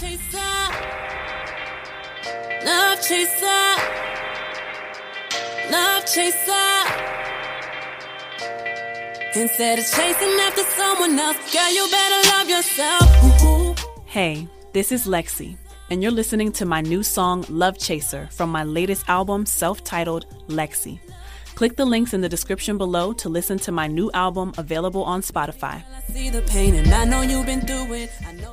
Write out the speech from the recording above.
chaser. Love chaser. Love chaser. Instead of chasing after someone else, girl, you better love yourself. Ooh. Hey, this is Lexi, and you're listening to my new song Love Chaser from my latest album, self titled Lexi. Click the links in the description below to listen to my new album available on Spotify. I see the pain and I know you've been through it. I know